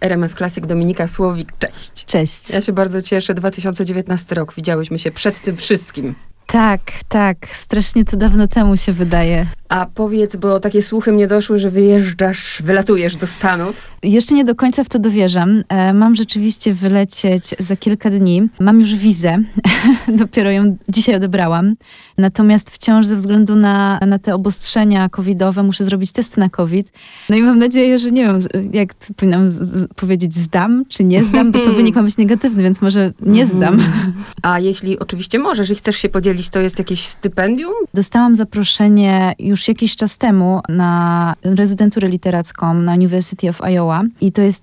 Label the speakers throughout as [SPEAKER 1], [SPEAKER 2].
[SPEAKER 1] w RMF Classic Dominika Słowik. Cześć.
[SPEAKER 2] Cześć.
[SPEAKER 1] Ja się bardzo cieszę. 2019 rok. Widziałyśmy się przed tym wszystkim.
[SPEAKER 2] Tak, tak. Strasznie to dawno temu się wydaje.
[SPEAKER 1] A powiedz, bo takie słuchy mnie doszły, że wyjeżdżasz, wylatujesz do Stanów.
[SPEAKER 2] Jeszcze nie do końca w to dowierzam. E, mam rzeczywiście wylecieć za kilka dni. Mam już wizę. Dopiero ją dzisiaj odebrałam. Natomiast wciąż ze względu na, na te obostrzenia covidowe muszę zrobić test na covid. No i mam nadzieję, że nie wiem, jak powinnam powiedzieć zdam, czy nie zdam, bo to wynik ma być negatywny, więc może nie
[SPEAKER 1] Mhm.
[SPEAKER 2] zdam.
[SPEAKER 1] A jeśli oczywiście możesz i chcesz się podzielić, to jest jakieś stypendium?
[SPEAKER 2] Dostałam zaproszenie już jakiś czas temu na rezydenturę literacką na University of Iowa i to jest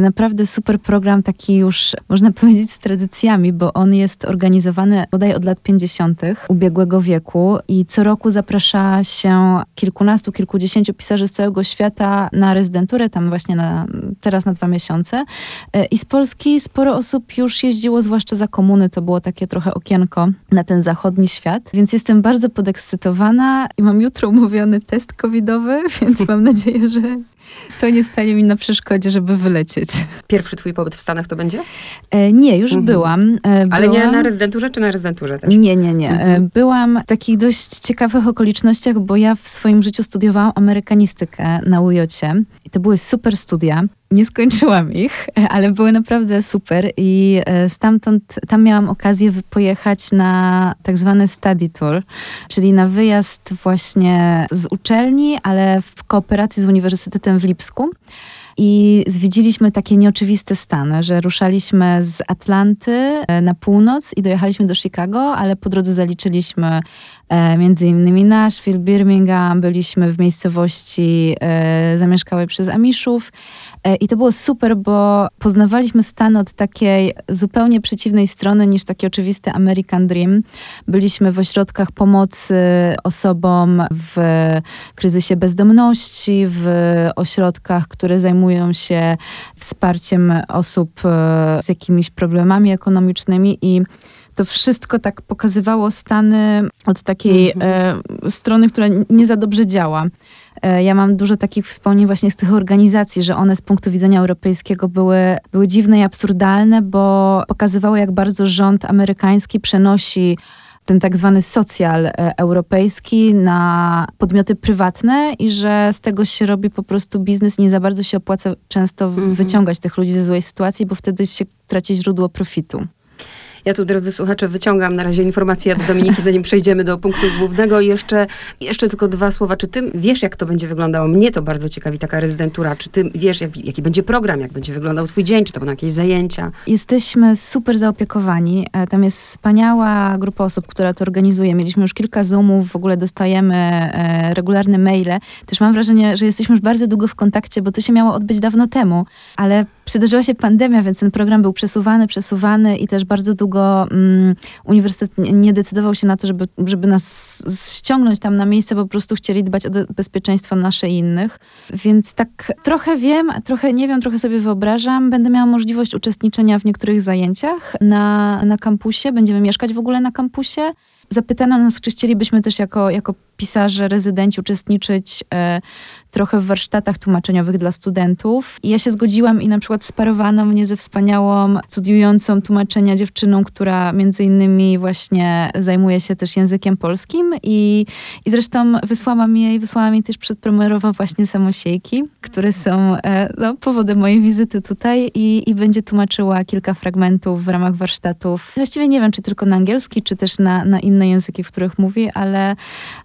[SPEAKER 2] naprawdę super program, taki już można powiedzieć z tradycjami, bo on jest organizowany bodaj od lat 50. ubiegłego wieku i co roku zaprasza się kilkunastu, kilkudziesięciu pisarzy z całego świata na rezydenturę, tam właśnie na, teraz na dwa miesiące. Y, I z Polski sporo osób już jeździło, zwłaszcza za komuny, to było takie trochę okienko na ten zachodni świat, więc jestem bardzo podekscytowana i mam jutro umówiony test covidowy, więc mam nadzieję, że to nie stanie mi na przeszkodzie, żeby wylecieć.
[SPEAKER 1] Pierwszy twój pobyt w Stanach to będzie?
[SPEAKER 2] E, nie, już
[SPEAKER 1] Mhm.
[SPEAKER 2] byłam. E,
[SPEAKER 1] Ale nie
[SPEAKER 2] byłam-
[SPEAKER 1] na rezydenturze, czy na rezydenturze też?
[SPEAKER 2] Nie, nie, nie. E,
[SPEAKER 1] Mhm.
[SPEAKER 2] Byłam w takich dość ciekawych okolicznościach, bo ja w swoim życiu studiowałam amerykanistykę na UJOcie i to były super studia. Nie skończyłam ich, ale były naprawdę super i e, stamtąd, tam miałam okazję pojechać na tak zwany study tour, czyli na wyjazd właśnie z uczelni, ale w kooperacji z Uniwersytetem w Lipsku. I zwiedziliśmy takie nieoczywiste stany, że ruszaliśmy z Atlanty e, na północ i dojechaliśmy do Chicago, ale po drodze zaliczyliśmy e, między innymi Nashville, Birmingham, byliśmy w miejscowości e, zamieszkałej przez Amiszów. E, I to było super, bo poznawaliśmy Stany od takiej zupełnie przeciwnej strony niż taki oczywisty American Dream. Byliśmy w ośrodkach pomocy osobom w kryzysie bezdomności, w ośrodkach, które zajmują się wsparciem osób e, z jakimiś problemami ekonomicznymi i to wszystko tak pokazywało Stany od takiej e, strony, która nie za dobrze działa. E, Ja mam dużo takich wspomnień właśnie z tych organizacji, że one z punktu widzenia europejskiego były, były dziwne i absurdalne, bo pokazywały, jak bardzo rząd amerykański przenosi ten tak zwany socjal e, europejski na podmioty prywatne i że z tego się robi po prostu biznes. Nie za bardzo się opłaca często
[SPEAKER 1] Mhm.
[SPEAKER 2] wyciągać tych ludzi ze złej sytuacji, bo wtedy się traci źródło profitu.
[SPEAKER 1] Ja tu, drodzy słuchacze, wyciągam na razie informacje od Dominiki, zanim przejdziemy do punktu głównego. Jeszcze, jeszcze tylko dwa słowa. Czy ty wiesz, jak to będzie wyglądało? Mnie to bardzo ciekawi, taka rezydentura. Czy ty wiesz, jak, jaki będzie program, jak będzie wyglądał twój dzień? Czy to będą jakieś zajęcia?
[SPEAKER 2] Jesteśmy super zaopiekowani. E, Tam jest wspaniała grupa osób, która to organizuje. Mieliśmy już kilka Zoomów, w ogóle dostajemy e, regularne maile. Też mam wrażenie, że jesteśmy już bardzo długo w kontakcie, bo to się miało odbyć dawno temu, ale przydarzyła się pandemia, więc ten program był przesuwany, przesuwany i też bardzo długo mm, uniwersytet nie, decydował się na to, żeby, żeby nas ściągnąć tam na miejsce, bo po prostu chcieli dbać o bezpieczeństwo nasze i innych. Więc tak trochę wiem, trochę nie wiem, trochę sobie wyobrażam. Będę miała możliwość uczestniczenia w niektórych zajęciach na, na kampusie. Będziemy mieszkać w ogóle na kampusie. Zapytano nas, czy chcielibyśmy też jako, jako pisarze, rezydenci uczestniczyć e, trochę w warsztatach tłumaczeniowych dla studentów. I ja się zgodziłam i na przykład sparowano mnie ze wspaniałą studiującą tłumaczenia dziewczyną, która między innymi właśnie zajmuje się też językiem polskim i, i zresztą wysłałam jej, wysłałam jej też przedpremierowo właśnie samosiejki, które są e, no, powodem mojej wizyty tutaj i, i będzie tłumaczyła kilka fragmentów w ramach warsztatów. Właściwie nie wiem, czy tylko na angielski, czy też na, na inne języki, w których mówi, ale,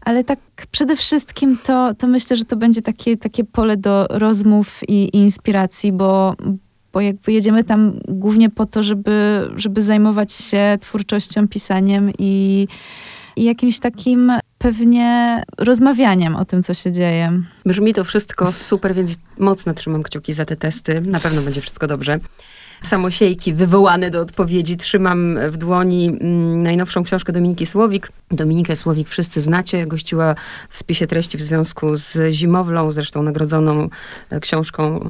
[SPEAKER 2] ale tak przede wszystkim to, to myślę, że to będzie takie, takie pole do rozmów i, i inspiracji, bo, bo jakby jedziemy tam głównie po to, żeby, żeby zajmować się twórczością, pisaniem i, i jakimś takim pewnie rozmawianiem o tym, co się dzieje.
[SPEAKER 1] Brzmi to wszystko super, więc mocno trzymam kciuki za te testy. Na pewno będzie wszystko dobrze. Samosiejki wywołane do odpowiedzi. Trzymam w dłoni mm, najnowszą książkę Dominiki Słowik. Dominikę Słowik wszyscy znacie. Gościła w spisie treści w związku z Zimowlą, zresztą nagrodzoną e, książką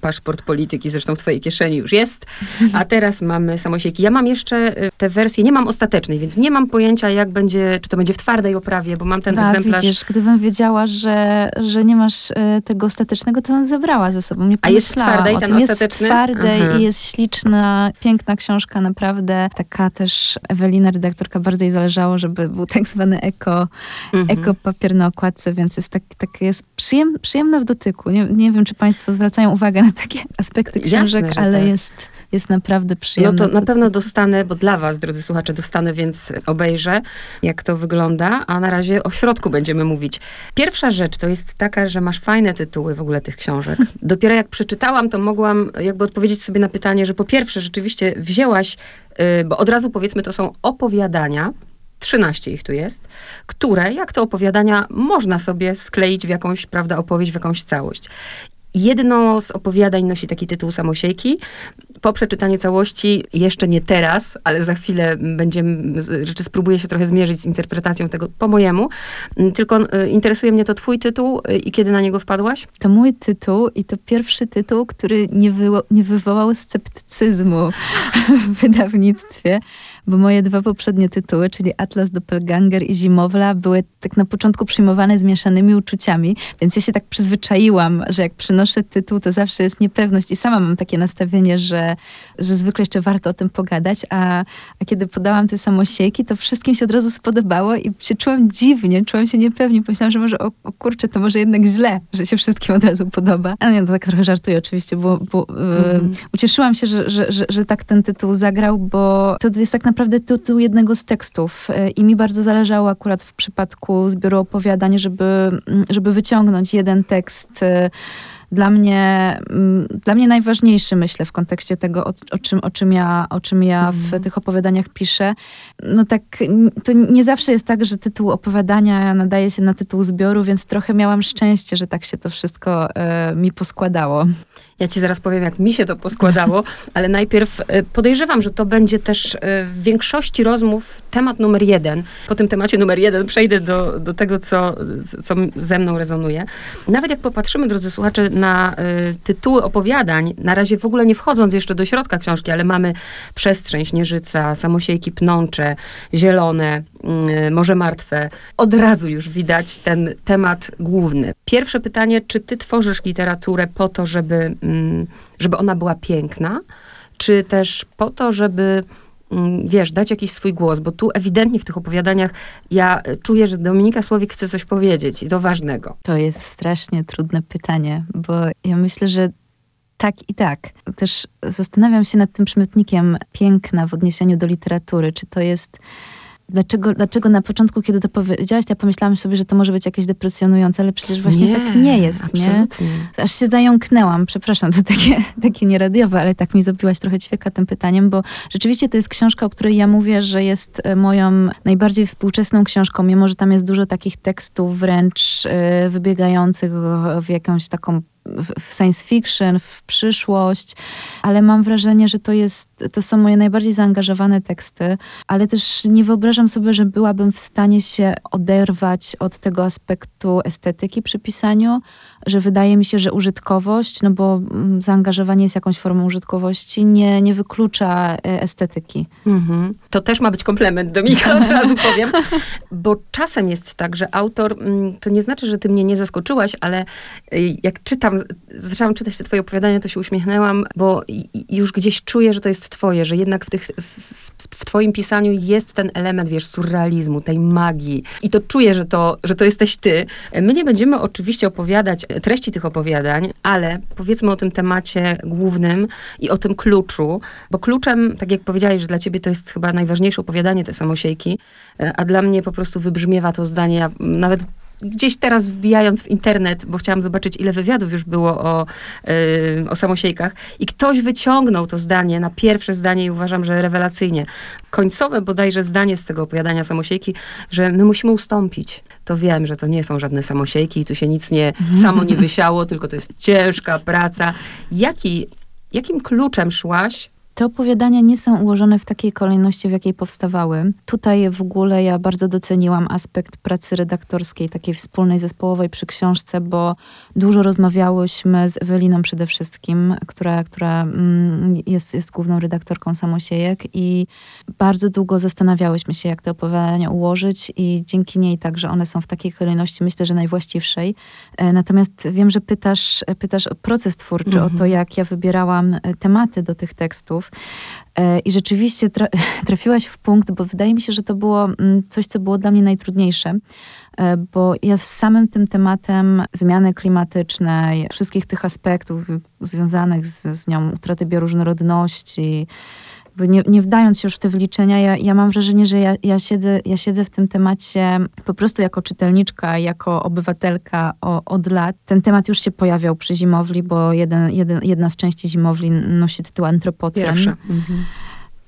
[SPEAKER 1] Paszport Polityki, zresztą w twojej kieszeni już jest. A teraz mamy Samosiejki. Ja mam jeszcze e, tę wersję, nie mam ostatecznej, więc nie mam pojęcia, jak będzie, czy to będzie w twardej oprawie, bo mam ten
[SPEAKER 2] A
[SPEAKER 1] egzemplarz.
[SPEAKER 2] widzisz, gdybym wiedziała, że, że nie masz e, tego ostatecznego, to bym zabrała ze sobą. Nie
[SPEAKER 1] A jest twarde i ten
[SPEAKER 2] Jest
[SPEAKER 1] ostateczny?
[SPEAKER 2] twarde
[SPEAKER 1] Mhm.
[SPEAKER 2] i jest śliczna, piękna książka, naprawdę. Taka też Ewelina, redaktorka, bardzo jej zależało, żeby był tak zwany eko,
[SPEAKER 1] Mhm.
[SPEAKER 2] eko papier na okładce, więc jest tak, tak jest przyjem, przyjemna w dotyku. Nie, nie wiem, czy państwo zwracają uwagę na takie aspekty
[SPEAKER 1] Jasne,
[SPEAKER 2] książek,
[SPEAKER 1] że
[SPEAKER 2] ale
[SPEAKER 1] tak.
[SPEAKER 2] jest, jest naprawdę
[SPEAKER 1] No
[SPEAKER 2] przyjemna.
[SPEAKER 1] to na pewno dostanę, bo dla was, drodzy słuchacze, dostanę, więc obejrzę, jak to wygląda, a na razie o środku będziemy mówić. Pierwsza rzecz to jest taka, że masz fajne tytuły w ogóle tych książek. Dopiero jak przeczytałam, to mogłam jakby odpowiedzieć sobie na pytanie, że po pierwsze rzeczywiście wzięłaś, y, bo od razu powiedzmy, to są opowiadania, 13 ich tu jest, które, jak to opowiadania, można sobie skleić w jakąś, prawda, opowieść, w jakąś całość. Jedno z opowiadań nosi taki tytuł Samosiejki. Po przeczytaniu całości, jeszcze nie teraz, ale za chwilę będziemy, rzeczy spróbuję się trochę zmierzyć z interpretacją tego po mojemu. Mm, Tylko y, interesuje mnie to twój tytuł y, i kiedy na niego wpadłaś?
[SPEAKER 2] To mój tytuł i to pierwszy tytuł, który nie, wyło, nie wywołał sceptycyzmu w wydawnictwie, bo moje dwa poprzednie tytuły, czyli Atlas Doppelganger i Zimowla, były tak na początku przyjmowane z mieszanymi uczuciami, więc ja się tak przyzwyczaiłam, że jak przynoszę tytuł, to zawsze jest niepewność i sama mam takie nastawienie, że, że zwykle jeszcze warto o tym pogadać, a, a kiedy podałam te samosiejki, to wszystkim się od razu spodobało i się czułam dziwnie, czułam się niepewnie, pomyślałam, że może o, o kurczę, to może jednak źle, że się wszystkim od razu podoba. A nie, to tak trochę żartuję oczywiście, bo, bo
[SPEAKER 1] Mhm.
[SPEAKER 2] ucieszyłam się, że, że, że, że tak ten tytuł zagrał, bo to jest tak naprawdę tytuł jednego z tekstów e, i mi bardzo zależało akurat w przypadku zbioru opowiadań, żeby, mm, żeby wyciągnąć jeden tekst e, dla mnie, mm, dla mnie najważniejszy, myślę, w kontekście tego, o, o, czym, o, czym, ja, o czym ja w tych opowiadaniach piszę. No tak, to nie zawsze jest tak, że tytuł opowiadania nadaje się na tytuł zbioru, więc trochę miałam szczęście, że tak się to wszystko e, mi poskładało.
[SPEAKER 1] Ja ci zaraz powiem, jak mi się to poskładało, ale najpierw e, podejrzewam, że to będzie też e, w większości rozmów temat numer jeden. Po tym temacie numer jeden przejdę do, do tego, co, co ze mną rezonuje. Nawet jak popatrzymy, drodzy słuchacze, na e, tytuły opowiadań, na razie w ogóle nie wchodząc jeszcze do środka książki, ale mamy Przestrzeń, Śnieżyca, Samosiejki Pnącze, Zielone, Morze Martwe. Od razu już widać ten temat główny. Pierwsze pytanie, czy ty tworzysz literaturę po to, żeby, mm, żeby ona była piękna, czy też po to, żeby mm, wiesz, dać jakiś swój głos, bo tu ewidentnie w tych opowiadaniach ja czuję, że Dominika Słowik chce coś powiedzieć i to ważnego.
[SPEAKER 2] To jest strasznie trudne pytanie, bo ja myślę, że tak i tak. Też zastanawiam się nad tym przymiotnikiem piękna w odniesieniu do literatury. Czy to jest. Dlaczego, dlaczego na początku, kiedy to powiedziałaś, ja pomyślałam sobie, że to może być jakieś deprecjonujące, ale przecież właśnie tak nie jest, nie?
[SPEAKER 1] absolutnie.
[SPEAKER 2] Aż się zająknęłam, przepraszam, to takie, takie nieradiowe, ale tak mi zabiłaś trochę ćwieka tym pytaniem, bo rzeczywiście to jest książka, o której ja mówię, że jest e, moją najbardziej współczesną książką, mimo że tam jest dużo takich tekstów wręcz e, wybiegających w jakąś taką w science fiction, w przyszłość, ale mam wrażenie, że to jest, to są moje najbardziej zaangażowane teksty, ale też nie wyobrażam sobie, że byłabym w stanie się oderwać od tego aspektu estetyki przy pisaniu, że wydaje mi się, że użytkowość, no bo mm, zaangażowanie jest jakąś formą użytkowości, nie, nie wyklucza e, estetyki.
[SPEAKER 1] Mhm. To też ma być komplement, Dominika, od razu powiem. Bo czasem jest tak, że autor, mm, to nie znaczy, że ty mnie nie zaskoczyłaś, ale y, jak czytam, z- zaczęłam czytać te twoje opowiadania, to się uśmiechnęłam, bo już gdzieś czuję, że to jest twoje, że jednak w, tych, w, w twoim pisaniu jest ten element, wiesz, surrealizmu, tej magii. I to czuję, że to, że to jesteś ty. My nie będziemy oczywiście opowiadać treści tych opowiadań, ale powiedzmy o tym temacie głównym i o tym kluczu, bo kluczem, tak jak powiedziałeś, że dla ciebie to jest chyba najważniejsze opowiadanie te samosiejki, e, a dla mnie po prostu wybrzmiewa to zdanie, ja nawet gdzieś teraz wbijając w internet, bo chciałam zobaczyć, ile wywiadów już było o, yy, o samosiejkach i ktoś wyciągnął to zdanie na pierwsze zdanie i uważam, że rewelacyjnie. Końcowe bodajże zdanie z tego opowiadania samosiejki, że my musimy ustąpić. To wiem, że to nie są żadne samosiejki i tu się nic nie, samo nie wysiało, tylko to jest ciężka praca. Jaki, jakim kluczem szłaś
[SPEAKER 2] te opowiadania nie są ułożone w takiej kolejności, w jakiej powstawały. Tutaj w ogóle ja bardzo doceniłam aspekt pracy redaktorskiej, takiej wspólnej, zespołowej przy książce, bo dużo rozmawiałyśmy z Eweliną przede wszystkim, która, która mm, jest, jest główną redaktorką Samosiejek i bardzo długo zastanawiałyśmy się, jak te opowiadania ułożyć i dzięki niej także one są w takiej kolejności, myślę, że najwłaściwszej. E, natomiast wiem, że pytasz, pytasz o proces twórczy, mm -hmm. o to, mhm. jak ja wybierałam e, tematy do tych tekstów. E, I rzeczywiście trafiłaś w punkt, bo wydaje mi się, że to było mm, coś, co było dla mnie najtrudniejsze, e, bo ja z samym tym tematem zmiany klimatycznej, wszystkich tych aspektów związanych z, z nią, utraty bioróżnorodności, nie, nie wdając się już w te wyliczenia, ja, ja mam wrażenie, że ja, ja, siedzę, ja siedzę w tym temacie po prostu jako czytelniczka, jako obywatelka o, od lat. Ten temat już się pojawiał przy zimowli, bo jeden, jeden, jedna z części zimowli nosi tytuł Antropocen.
[SPEAKER 1] Pierwsza. Mhm.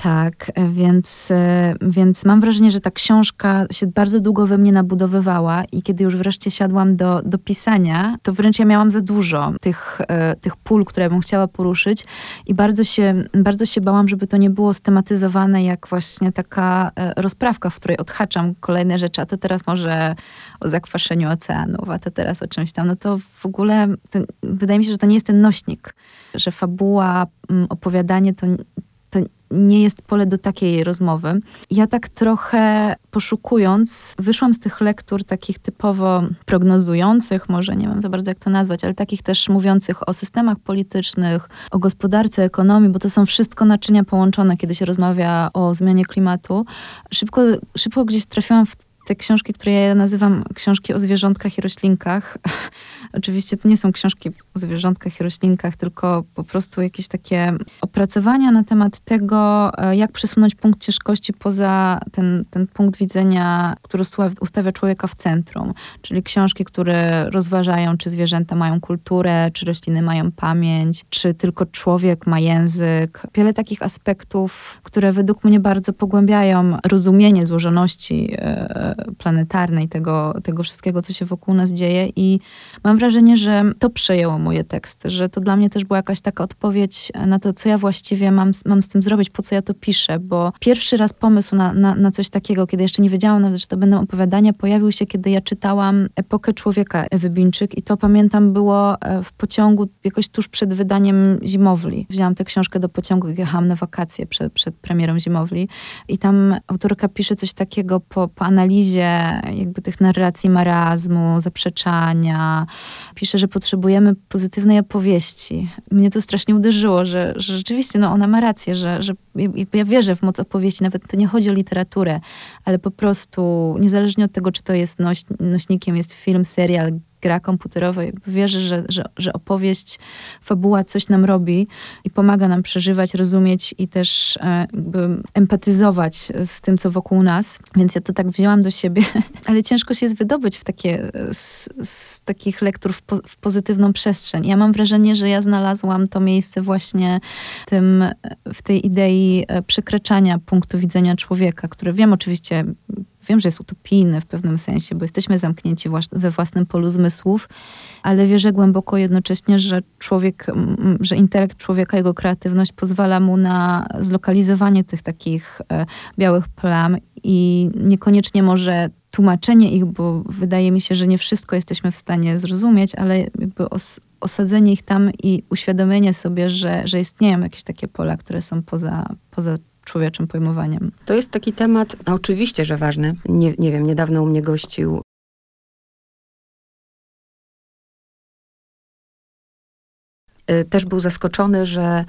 [SPEAKER 2] Tak, więc, e, więc mam wrażenie, że ta książka się bardzo długo we mnie nabudowywała i kiedy już wreszcie siadłam do, do pisania, to wręcz ja miałam za dużo tych, e, tych pól, które bym chciała poruszyć i bardzo się, bardzo się bałam, żeby to nie było stematyzowane jak właśnie taka e, rozprawka, w której odhaczam kolejne rzeczy, a to teraz może o zakwaszeniu oceanów, a to teraz o czymś tam. No to w ogóle to, wydaje mi się, że to nie jest ten nośnik, że fabuła, opowiadanie to to nie jest pole do takiej rozmowy. Ja tak trochę poszukując, wyszłam z tych lektur takich typowo prognozujących, może nie wiem za bardzo jak to nazwać, ale takich też mówiących o systemach politycznych, o gospodarce, ekonomii, bo to są wszystko naczynia połączone, kiedy się rozmawia o zmianie klimatu. Szybko, szybko gdzieś trafiłam w te książki, które ja nazywam książki o zwierzątkach i roślinkach. Oczywiście to nie są książki o zwierzątkach i roślinkach, tylko po prostu jakieś takie opracowania na temat tego, e, jak przesunąć punkt ciężkości poza ten, ten punkt widzenia, który ustawia człowieka w centrum. Czyli książki, które rozważają, czy zwierzęta mają kulturę, czy rośliny mają pamięć, czy tylko człowiek ma język. Wiele takich aspektów, które według mnie bardzo pogłębiają rozumienie złożoności e, planetarnej, tego, tego wszystkiego, co się wokół nas dzieje. I mam wrażenie, że to przejęło moje teksty, że to dla mnie też była jakaś taka odpowiedź na to, co ja właściwie mam, mam z tym zrobić, po co ja to piszę, bo pierwszy raz pomysł na, na, na coś takiego, kiedy jeszcze nie wiedziałam nawet, że to będą opowiadania, pojawił się, kiedy ja czytałam Epokę Człowieka Ewy Bińczyk i to pamiętam było e, w pociągu jakoś tuż przed wydaniem Zimowli. Wzięłam tę książkę do pociągu, jechałam na wakacje przed, przed premierą Zimowli i tam autorka pisze coś takiego po, po analizie analizie jakby tych narracji marazmu, zaprzeczania. Pisze, że potrzebujemy pozytywnej opowieści. Mnie to strasznie uderzyło, że, że rzeczywiście no, ona ma rację, że, że jakby ja wierzę w moc opowieści. Nawet to nie chodzi o literaturę, ale po prostu niezależnie od tego, czy to jest noś, nośnikiem, jest film, serial, gra komputerowa, jakby wierzę, że, że, że opowieść, fabuła coś nam robi i pomaga nam przeżywać, rozumieć i też e, jakby empatyzować z tym, co wokół nas. Więc ja to tak wzięłam do siebie, ale ciężko się jest wydobyć w takie, z, z takich lektur w, po, w pozytywną przestrzeń. Ja mam wrażenie, że ja znalazłam to miejsce właśnie tym, w tej idei e, przekraczania punktu widzenia człowieka, które wiem oczywiście wiem, że jest utopijny w pewnym sensie, bo jesteśmy zamknięci we własnym polu zmysłów, ale wierzę głęboko jednocześnie, że człowiek, że intelekt człowieka, jego kreatywność pozwala mu na zlokalizowanie tych takich e, białych plam i niekoniecznie może tłumaczenie ich, bo wydaje mi się, że nie wszystko jesteśmy w stanie zrozumieć, ale jakby os osadzenie ich tam i uświadomienie sobie, że, że istnieją jakieś takie pola, które są poza, poza człowieczym pojmowaniem.
[SPEAKER 1] To jest taki temat, oczywiście, że ważny. Nie, nie wiem, niedawno u mnie gościł y, też był zaskoczony, że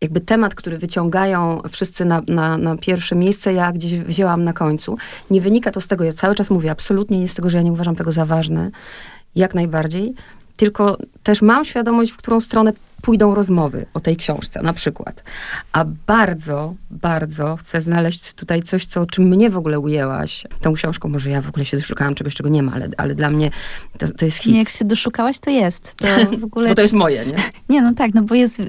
[SPEAKER 1] jakby temat, który wyciągają wszyscy na, na, na, pierwsze miejsce, ja gdzieś wzięłam na końcu. Nie wynika to z tego, ja cały czas mówię, absolutnie nie z tego, że ja nie uważam tego za ważne, jak najbardziej, tylko też mam świadomość, w którą stronę pójdą rozmowy o tej książce na przykład. A bardzo, bardzo chcę znaleźć tutaj coś, co, czym mnie w ogóle ujęłaś tą książką. Może ja w ogóle się doszukałam czegoś, czego nie ma, ale, ale dla mnie to, to jest hit.
[SPEAKER 2] Nie, jak się doszukałaś, to jest. To w ogóle...
[SPEAKER 1] bo to jest moje, nie?
[SPEAKER 2] Nie, no tak, no bo jest,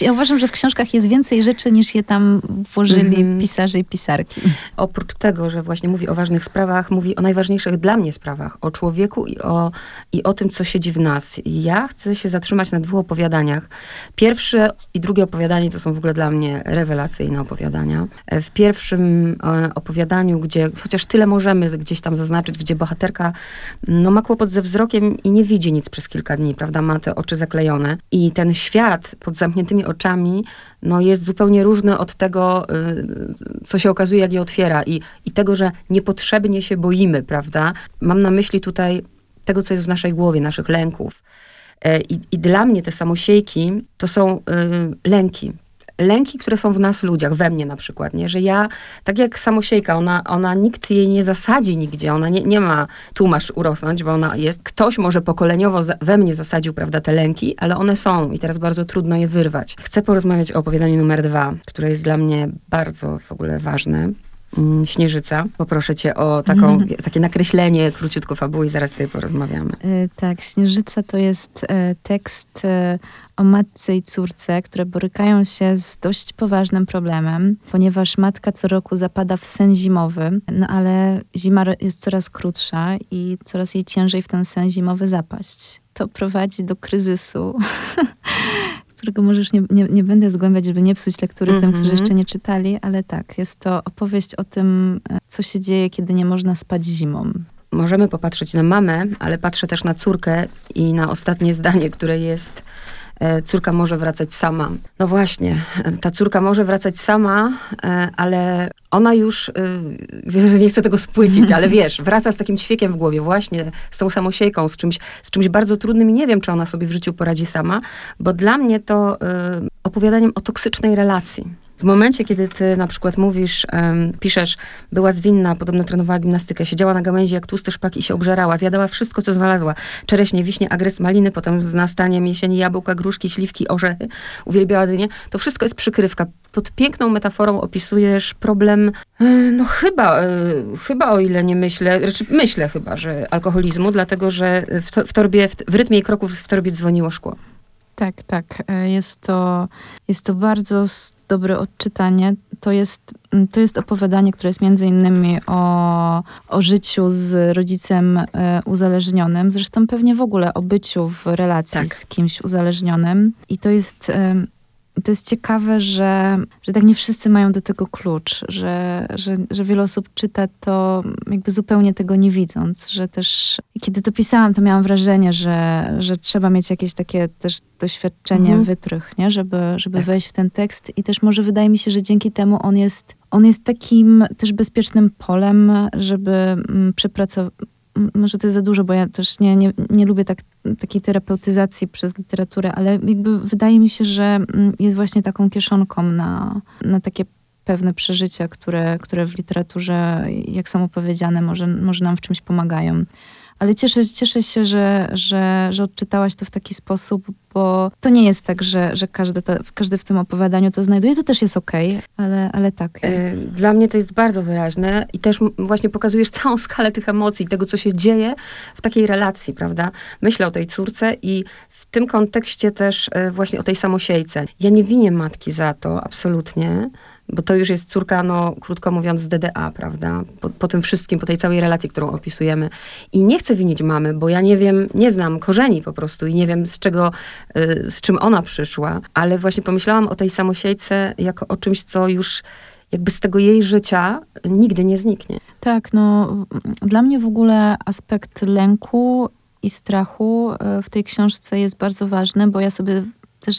[SPEAKER 2] ja uważam, że w książkach jest więcej rzeczy, niż je tam włożyli mm -hmm. pisarze i pisarki.
[SPEAKER 1] Oprócz tego, że właśnie mówi o ważnych sprawach, mówi o najważniejszych dla mnie sprawach, o człowieku i o, i o tym, co siedzi w nas. I ja chcę się zatrzymać na dwóch opowiadaniach, Pierwsze i drugie opowiadanie to są w ogóle dla mnie rewelacyjne opowiadania. W pierwszym opowiadaniu, gdzie chociaż tyle możemy gdzieś tam zaznaczyć, gdzie bohaterka no, ma kłopot ze wzrokiem i nie widzi nic przez kilka dni, prawda? Ma te oczy zaklejone. I ten świat pod zamkniętymi oczami no, jest zupełnie różny od tego, y, co się okazuje, jak je otwiera. I, I tego, że niepotrzebnie się boimy, prawda? Mam na myśli tutaj tego, co jest w naszej głowie, naszych lęków. E, I, I, dla mnie te samosiejki to są y, lęki lęki, które są w nas ludziach, we mnie na przykład, nie? że ja, tak jak samosiejka, ona, ona nikt jej nie zasadzi nigdzie, ona nie, nie ma, tu masz urosnąć, bo ona jest, ktoś może pokoleniowo za, we mnie zasadził, prawda, te lęki, ale one są i teraz bardzo trudno je wyrwać. Chcę porozmawiać o opowiadaniu numer dwa, które jest dla mnie bardzo w ogóle ważne. Mm, Śnieżyca. Poproszę cię o taką, mm. takie nakreślenie króciutko fabuły i zaraz sobie porozmawiamy.
[SPEAKER 2] Yy, tak, Śnieżyca to jest yy, tekst yy, o matce i córce, które borykają się z dość poważnym problemem, ponieważ matka co roku zapada w sen zimowy, no ale zima jest coraz krótsza i coraz jej ciężej w ten sen zimowy zapaść. To prowadzi do kryzysu którego możesz nie, nie, nie będę zgłębiać, żeby nie psuć lektury tym, którzy mhm. jeszcze nie czytali, ale tak, jest to opowieść o tym, e, co się dzieje, kiedy nie można spać zimą.
[SPEAKER 1] Możemy popatrzeć na mamę, ale patrzę też na córkę i na ostatnie zdanie, które jest córka może wracać sama. No właśnie, ta córka może wracać sama, e, ale ona już, e, wiesz, że nie chcę tego spłycić, ale wiesz, wraca z takim ćwiekiem w głowie, właśnie z tą samosiejką, z czymś, z czymś bardzo trudnym i nie wiem, czy ona sobie w życiu poradzi sama, bo dla mnie to opowiadaniem o toksycznej relacji w momencie, kiedy ty na przykład mówisz, um, piszesz, była zwinna, podobno trenowała gimnastykę, siedziała na gałęzi jak tłusty szpak i się obżerała, zjadała wszystko, co znalazła. Czereśnie, wiśnie, agres, maliny, potem z nastaniem jesieni jabłka, gruszki, śliwki, orzechy. Uwielbiała dynie. To wszystko jest przykrywka. Pod piękną metaforą opisujesz problem, e, no chyba, e, chyba o ile nie myślę, znaczy myślę chyba, że alkoholizmu, dlatego, że w, to, w torbie, w, w rytmie kroków w torbie dzwoniło szkło.
[SPEAKER 2] Tak, tak. E, jest to, jest to bardzo dobre odczytanie. To jest, mm, to jest opowiadanie, które jest między innymi o, o życiu z rodzicem e, uzależnionym, zresztą pewnie w ogóle o byciu w relacji tak. z kimś uzależnionym. I to jest... To jest ciekawe, że, że tak nie wszyscy mają do tego klucz, że, że, że wiele osób czyta to jakby zupełnie tego nie widząc, że też kiedy to pisałam, to miałam wrażenie, że, że trzeba mieć jakieś takie też doświadczenie, mhm. wytrych, nie? żeby, żeby tak. wejść w ten tekst i też może wydaje mi się, że dzięki temu on jest on jest takim też bezpiecznym polem, żeby mm, przepracować, może to jest za dużo, bo ja też nie, nie, nie lubię tak, takiej terapeutyzacji przez literaturę, ale jakby wydaje mi się, że jest właśnie taką kieszonką na, na takie pewne przeżycia, które, które w literaturze, jak są opowiedziane, może, może nam w czymś pomagają. Ale cieszę, cieszę się, że, że, że odczytałaś to w taki sposób, bo to nie jest tak, że, że każdy, to, każdy w tym opowiadaniu to znajduje. To też jest okej, okay, ale, ale tak. E,
[SPEAKER 1] dla mnie to jest bardzo wyraźne i też właśnie pokazujesz całą skalę tych emocji, tego, co się dzieje w takiej relacji, prawda? Myślę o tej córce i w tym kontekście też e, właśnie o tej samosiejce. Ja nie winię matki za to, absolutnie bo to już jest córka, no krótko mówiąc, z DDA, prawda? Po, po, tym wszystkim, po tej całej relacji, którą opisujemy. I nie chcę winić mamy, bo ja nie wiem, nie znam korzeni po prostu i nie wiem z czego, y, z czym ona przyszła, ale właśnie pomyślałam o tej samosiejce jako o czymś, co już jakby z tego jej życia nigdy nie zniknie.
[SPEAKER 2] Tak, no dla mnie w ogóle aspekt lęku i strachu y, w tej książce jest bardzo ważny, bo ja sobie też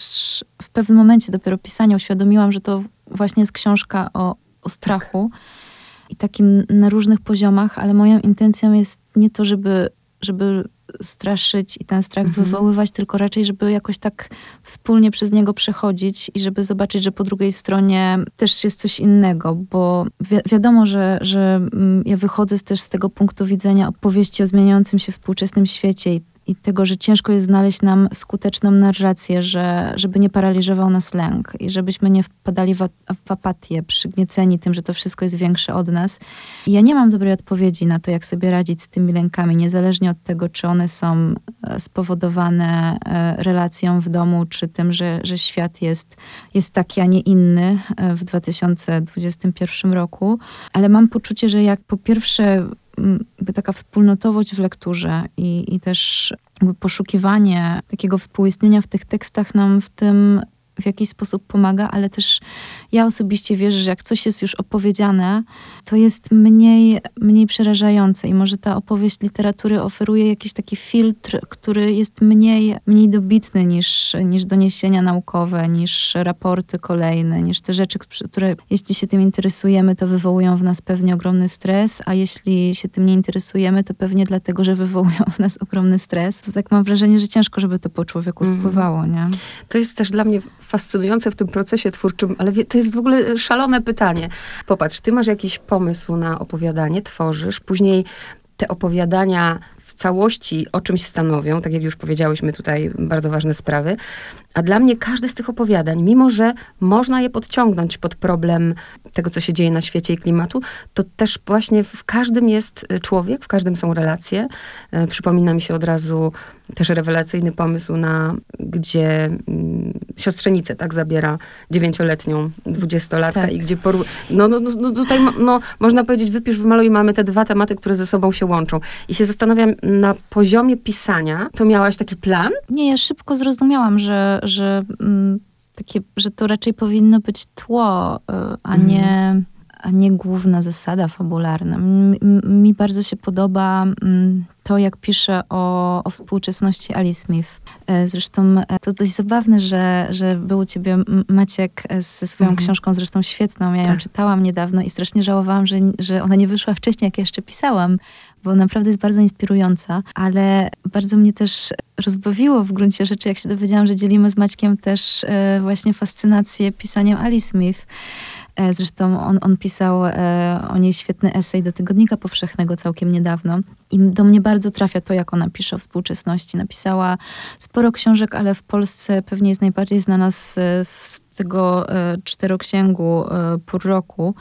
[SPEAKER 2] w pewnym momencie dopiero pisania uświadomiłam, że to właśnie jest książka o, o strachu i takim na różnych poziomach, ale moją intencją jest nie to, żeby, żeby straszyć i ten strach mhm. wywoływać, tylko raczej, żeby jakoś tak wspólnie przez niego przechodzić i żeby zobaczyć, że po drugiej stronie też jest coś innego, bo wi wiadomo, że, że mm, ja wychodzę też z tego punktu widzenia opowieści o zmieniającym się współczesnym świecie i i tego, że ciężko jest znaleźć nam skuteczną narrację, że, żeby nie paraliżował nas lęk i żebyśmy nie wpadali w, w apatię, przygnieceni tym, że to wszystko jest większe od nas. I ja nie mam dobrej odpowiedzi na to, jak sobie radzić z tymi lękami, niezależnie od tego, czy one są e, spowodowane e, relacją w domu, czy tym, że, że świat jest, jest taki, a nie inny e, w 2021 roku. Ale mam poczucie, że jak po pierwsze taka wspólnotowość w lekturze i, i też poszukiwanie takiego współistnienia w tych tekstach nam w tym w jakiś sposób pomaga, ale też ja osobiście wierzę, że jak coś jest już opowiedziane, to jest mniej, mniej przerażające i może ta opowieść literatury oferuje jakiś taki filtr, który jest mniej, mniej dobitny niż, niż doniesienia naukowe, niż raporty kolejne, niż te rzeczy, które jeśli się tym interesujemy, to wywołują w nas pewnie ogromny stres, a jeśli się tym nie interesujemy, to pewnie dlatego, że wywołują w nas ogromny stres. To tak mam wrażenie, że ciężko, żeby to po człowieku mhm. spływało, nie?
[SPEAKER 1] To jest też dla mnie fascynujące w tym procesie twórczym, ale to jest w ogóle szalone pytanie. Popatrz, ty masz jakiś pomysł na opowiadanie, tworzysz, później te opowiadania w całości o czymś stanowią, tak jak już powiedziałyśmy tutaj, bardzo ważne sprawy. A dla mnie każde z tych opowiadań, mimo że można je podciągnąć pod problem tego, co się dzieje na świecie i klimatu, to też właśnie w każdym jest człowiek, w każdym są relacje. E, przypomina mi się od razu też rewelacyjny pomysł na, gdzie mm, siostrzenicę, tak, zabiera dziewięcioletnią dwudziestolatka tak. i gdzie poru... No, no, no, tutaj, no, można powiedzieć, wypisz, wymaluj, mamy te dwa tematy, które ze sobą się łączą. I się zastanawiam, na poziomie pisania, to miałaś taki plan?
[SPEAKER 2] Nie, ja szybko zrozumiałam, że, że, mm, takie, że to raczej powinno być tło, y, a mm. nie a nie główna zasada fabularna. Mi bardzo się podoba mm, to, jak pisze o, o współczesności Ali Smith. E, zresztą e, to dość zabawne, że, że był u ciebie Maciek e, ze swoją mhm. książką, zresztą świetną. Ja ją tak. czytałam niedawno i strasznie żałowałam, że, że ona nie wyszła wcześniej, jak jeszcze pisałam, bo naprawdę jest bardzo inspirująca, ale bardzo mnie też rozbawiło w gruncie rzeczy, jak się dowiedziałam, że dzielimy z Maćkiem też właśnie fascynację pisaniem Ali Smith. E, zresztą on, on pisał e, o niej świetny esej do Tygodnika Powszechnego całkiem niedawno. I do mnie bardzo trafia to, jak ona pisze o współczesności. Napisała sporo książek, ale w Polsce pewnie jest najbardziej znana z, z tego e, czteroksięgu pór roku.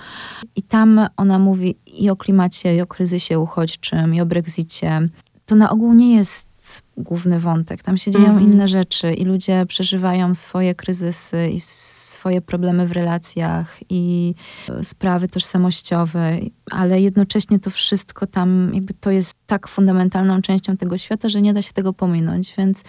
[SPEAKER 2] I tam ona mówi i o klimacie, i o kryzysie uchodźczym, i o Brexicie. To na ogół nie jest główny wątek. Tam się dzieją mm -hmm. inne rzeczy i ludzie przeżywają swoje kryzysy i swoje problemy w relacjach i e, sprawy tożsamościowe, ale jednocześnie to wszystko tam, jakby to jest tak fundamentalną częścią tego świata, że nie da się tego pominąć, więc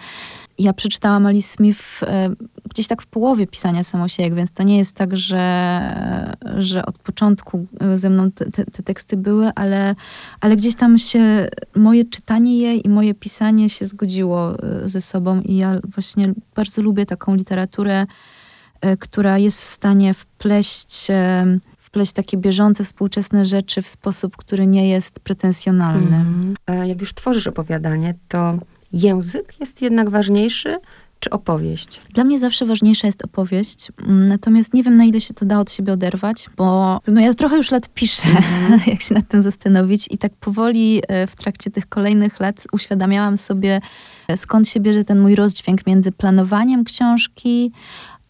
[SPEAKER 2] ja przeczytałam Alice Smith e, gdzieś tak w połowie pisania samosiejek, więc to nie jest tak, że, że od początku e, ze mną te, te, te, teksty były, ale, ale gdzieś tam się moje czytanie jej i moje pisanie się zgodziło e, ze sobą i ja właśnie bardzo lubię taką literaturę, która jest w stanie wpleść wpleść takie bieżące, współczesne rzeczy w sposób, który nie jest pretensjonalny. Mm.
[SPEAKER 1] Jak już tworzysz opowiadanie, to język jest jednak ważniejszy, czy opowieść?
[SPEAKER 2] Dla mnie zawsze ważniejsza jest opowieść, mm, natomiast nie wiem, na ile się to da od siebie oderwać, bo no ja trochę już lat piszę, mm. jak się nad tym zastanowić i tak powoli e, w trakcie tych kolejnych lat uświadamiałam sobie, e, skąd się bierze ten mój rozdźwięk między planowaniem książki,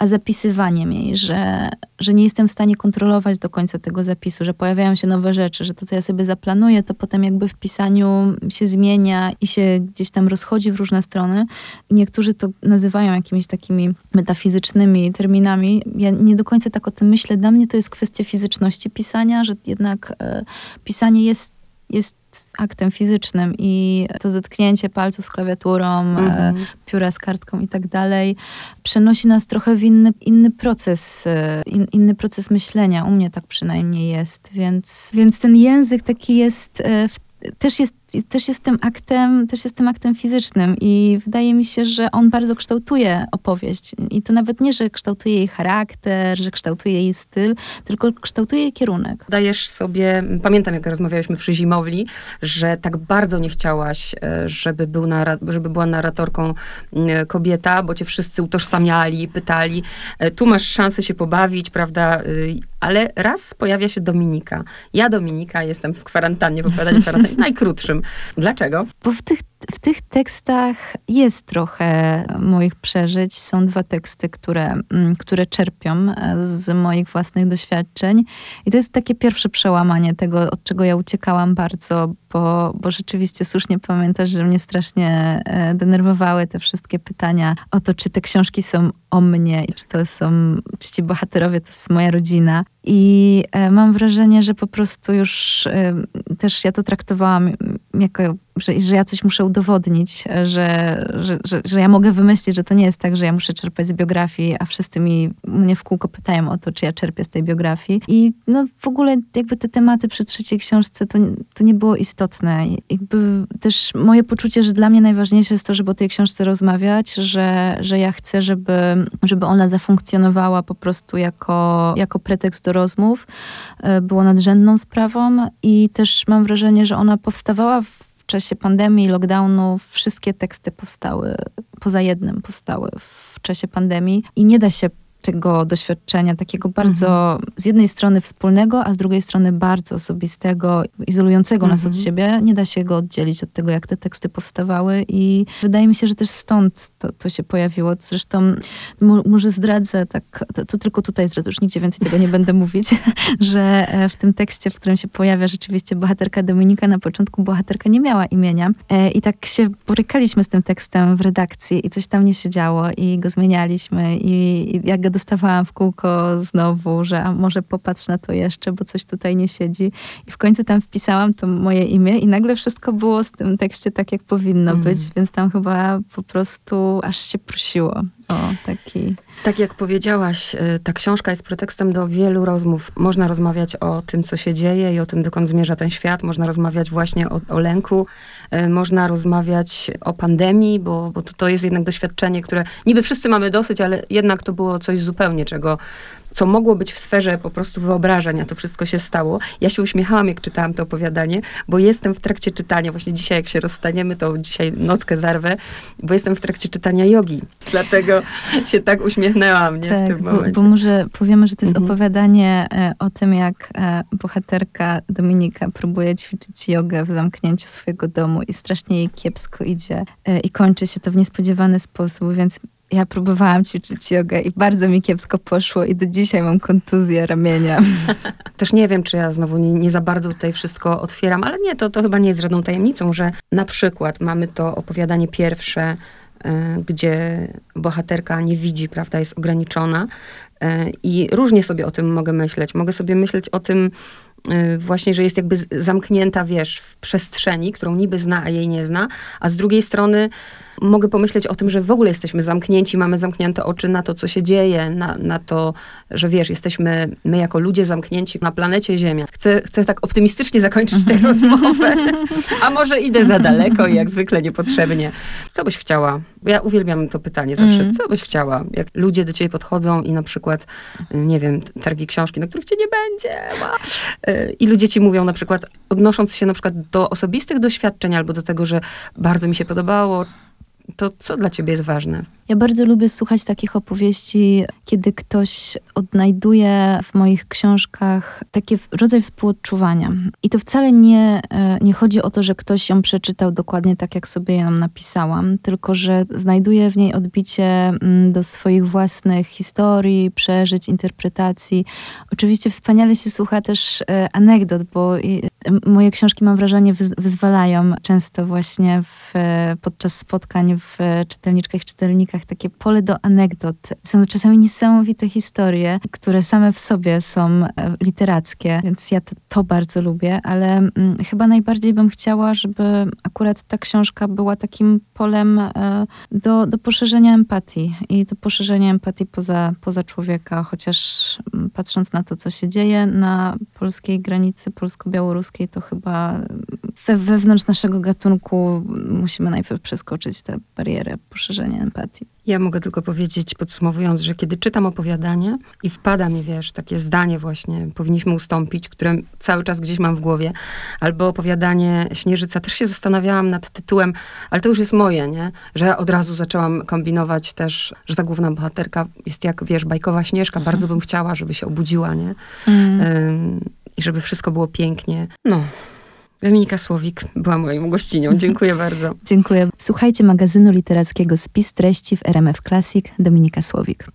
[SPEAKER 2] a zapisywaniem jej, że, że nie jestem w stanie kontrolować do końca tego zapisu, że pojawiają się nowe rzeczy, że to, co ja sobie zaplanuję, to potem jakby w pisaniu się zmienia i się gdzieś tam rozchodzi w różne strony. Niektórzy to nazywają jakimiś takimi metafizycznymi terminami. Ja nie do końca tak o tym myślę. Dla mnie to jest kwestia fizyczności pisania, że jednak e, pisanie jest, jest aktem fizycznym i to zetknięcie palców z klawiaturą, mm -hmm. pióra z kartką i tak dalej, przenosi nas trochę w inny, inny proces, e, in, inny proces myślenia. U mnie tak przynajmniej jest, więc, więc ten język taki jest e, też jest, też jest tym aktem, też jest tym aktem fizycznym i wydaje mi się, że on bardzo kształtuje opowieść. I to nawet nie, że kształtuje jej charakter, że kształtuje jej styl, tylko kształtuje jej kierunek.
[SPEAKER 1] Dajesz sobie, pamiętam jak rozmawialiśmy przy Zimowli, że tak bardzo nie chciałaś, e, żeby, był żeby była narratorką kobieta, bo cię wszyscy utożsamiali, pytali. E, tu masz szansę się pobawić, prawda? Y, ale raz pojawia się Dominika. Ja, Dominika, jestem w kwarantannie, w opowiadaniu kwarantannie najkrótszym. Dlaczego?
[SPEAKER 2] Bo w tych, w tych tekstach jest trochę moich przeżyć. Są dwa teksty, które, mm, które czerpią z moich własnych doświadczeń. I to jest takie pierwsze przełamanie tego, od czego ja uciekałam bardzo, bo, bo rzeczywiście słusznie pamiętasz, że mnie strasznie e, denerwowały te wszystkie pytania o to, czy te książki są o mnie czy to są, czy ci bohaterowie to jest moja rodzina. I e, mam wrażenie, że po prostu już e, też ja to traktowałam jako że, że ja coś muszę udowodnić, że, że, że, że ja mogę wymyślić, że to nie jest tak, że ja muszę czerpać z biografii, a wszyscy mi mnie w kółko pytają o to, czy ja czerpię z tej biografii. I no w ogóle jakby te tematy przy trzeciej książce to, to nie było istotne. Jakby też moje poczucie, że dla mnie najważniejsze jest to, żeby o tej książce rozmawiać, że, że ja chcę, żeby, żeby ona zafunkcjonowała po prostu jako, jako pretekst do rozmów, e, było nadrzędną sprawą i też mam wrażenie, że ona powstawała w czasie pandemii, lockdownu. Wszystkie teksty powstały, poza jednym powstały w czasie pandemii i nie da się tego doświadczenia, takiego bardzo mhm. z jednej strony wspólnego, a z drugiej strony bardzo osobistego, izolującego mhm. nas od mhm. siebie. Nie da się go oddzielić od tego, jak te teksty powstawały i wydaje mi się, że też stąd to, to się pojawiło. Zresztą może zdradzę, tak, to, to, tylko tutaj zdradzę, już nigdzie więcej tego nie będę mówić, że e, w tym tekście, w którym się pojawia rzeczywiście bohaterka Dominika, na początku bohaterka nie miała imienia e, i tak się borykaliśmy z tym tekstem w redakcji i coś tam nie się działo i go zmienialiśmy i, i jak go dostawałam w kółko znowu, że a może popatrz na to jeszcze, bo coś tutaj nie siedzi. I w końcu tam wpisałam to moje imię i nagle wszystko było z tym tekście tak, jak powinno mm. być, więc tam chyba po prostu aż się prosiło o taki...
[SPEAKER 1] Tak jak powiedziałaś, y, ta książka jest pretekstem do wielu rozmów. Można rozmawiać o tym, co się dzieje i o tym, dokąd zmierza ten świat. Można rozmawiać właśnie o, o lęku. Y, można rozmawiać o pandemii, bo, bo to, to jest jednak doświadczenie, które niby wszyscy mamy dosyć, ale jednak to było coś zupełnie, czego co mogło być w sferze po prostu wyobrażeń, a to wszystko się stało. Ja się uśmiechałam, jak czytałam to opowiadanie, bo jestem w trakcie czytania, właśnie dzisiaj jak się rozstaniemy, to dzisiaj nockę zarwę, bo jestem w trakcie czytania jogi. Dlatego się tak uśmiechnęłam nie, tak, w tym momencie.
[SPEAKER 2] Bo, bo może powiemy, że to jest mhm. opowiadanie e, o tym, jak e, bohaterka Dominika próbuje ćwiczyć jogę w zamknięciu swojego domu i strasznie jej kiepsko idzie e, i kończy się to w niespodziewany sposób, więc ja próbowałam ćwiczyć jogę i bardzo mi kiepsko poszło i do dzisiaj mam kontuzję ramienia.
[SPEAKER 1] Też nie wiem, czy ja znowu nie, nie, za bardzo tutaj wszystko otwieram, ale nie, to, to chyba nie jest żadną tajemnicą, że na przykład mamy to opowiadanie pierwsze, y, gdzie bohaterka nie widzi, prawda, jest ograniczona y, i różnie sobie o tym mogę myśleć. Mogę sobie myśleć o tym, właśnie, że jest jakby zamknięta, wiesz, w przestrzeni, którą niby zna, a jej nie zna, a z drugiej strony mogę pomyśleć o tym, że w ogóle jesteśmy zamknięci, mamy zamknięte oczy na to, co się dzieje, na, na to, że wiesz, jesteśmy my jako ludzie zamknięci na planecie Ziemia. Chcę, chcę tak optymistycznie zakończyć tę rozmowę, a może idę za daleko i jak zwykle niepotrzebnie. Co byś chciała? Ja uwielbiam to pytanie zawsze. Mm. Co byś chciała? Jak ludzie do ciebie podchodzą i na przykład, nie wiem, targi książki, na których cię nie będzie. Y, I ludzie ci mówią na przykład, odnosząc się na przykład do osobistych doświadczeń albo do tego, że bardzo mi się podobało, to co dla ciebie jest ważne?
[SPEAKER 2] Ja bardzo lubię słuchać takich opowieści, kiedy ktoś odnajduje w moich książkach taki rodzaj współodczuwania. I to wcale nie, e, nie chodzi o to, że ktoś ją przeczytał dokładnie tak, jak sobie ją napisałam, tylko że znajduje w niej odbicie mm, do swoich własnych historii, przeżyć, interpretacji. Oczywiście wspaniale się słucha też e, anegdot, bo moje książki, mam wrażenie, wyzwalają często właśnie w, podczas spotkań w czytelniczkach i czytelnikach takie pole do anegdot. Są czasami niesamowite historie, które same w sobie są e, literackie, więc ja to, to bardzo lubię, ale chyba najbardziej bym chciała, żeby akurat ta książka była takim polem e, do, do poszerzenia empatii i do poszerzenia empatii poza, poza człowieka, chociaż patrząc na to, co się dzieje na polskiej granicy polsko-białoruskiej, to chyba we, wewnątrz naszego gatunku musimy najpierw przeskoczyć tę barierę poszerzenia empatii.
[SPEAKER 1] Ja mogę tylko powiedzieć, podsumowując, że kiedy czytam opowiadanie i wpada mi, wiesz, takie zdanie właśnie, powinniśmy ustąpić, które cały czas gdzieś mam w głowie, albo opowiadanie Śnieżyca, też się zastanawiałam nad tytułem, ale to już jest moje, nie? Że ja od razu zaczęłam kombinować też, że ta główna bohaterka jest jak, wiesz, bajkowa Śnieżka. Bardzo bym chciała, żeby się obudziła, nie? Mm. I żeby wszystko było pięknie. No, Dominika Słowik była moją gościnią. Dziękuję bardzo.
[SPEAKER 2] Dziękuję. Słuchajcie magazynu literackiego Spis Treści w RMF Classic. Dominika Słowik.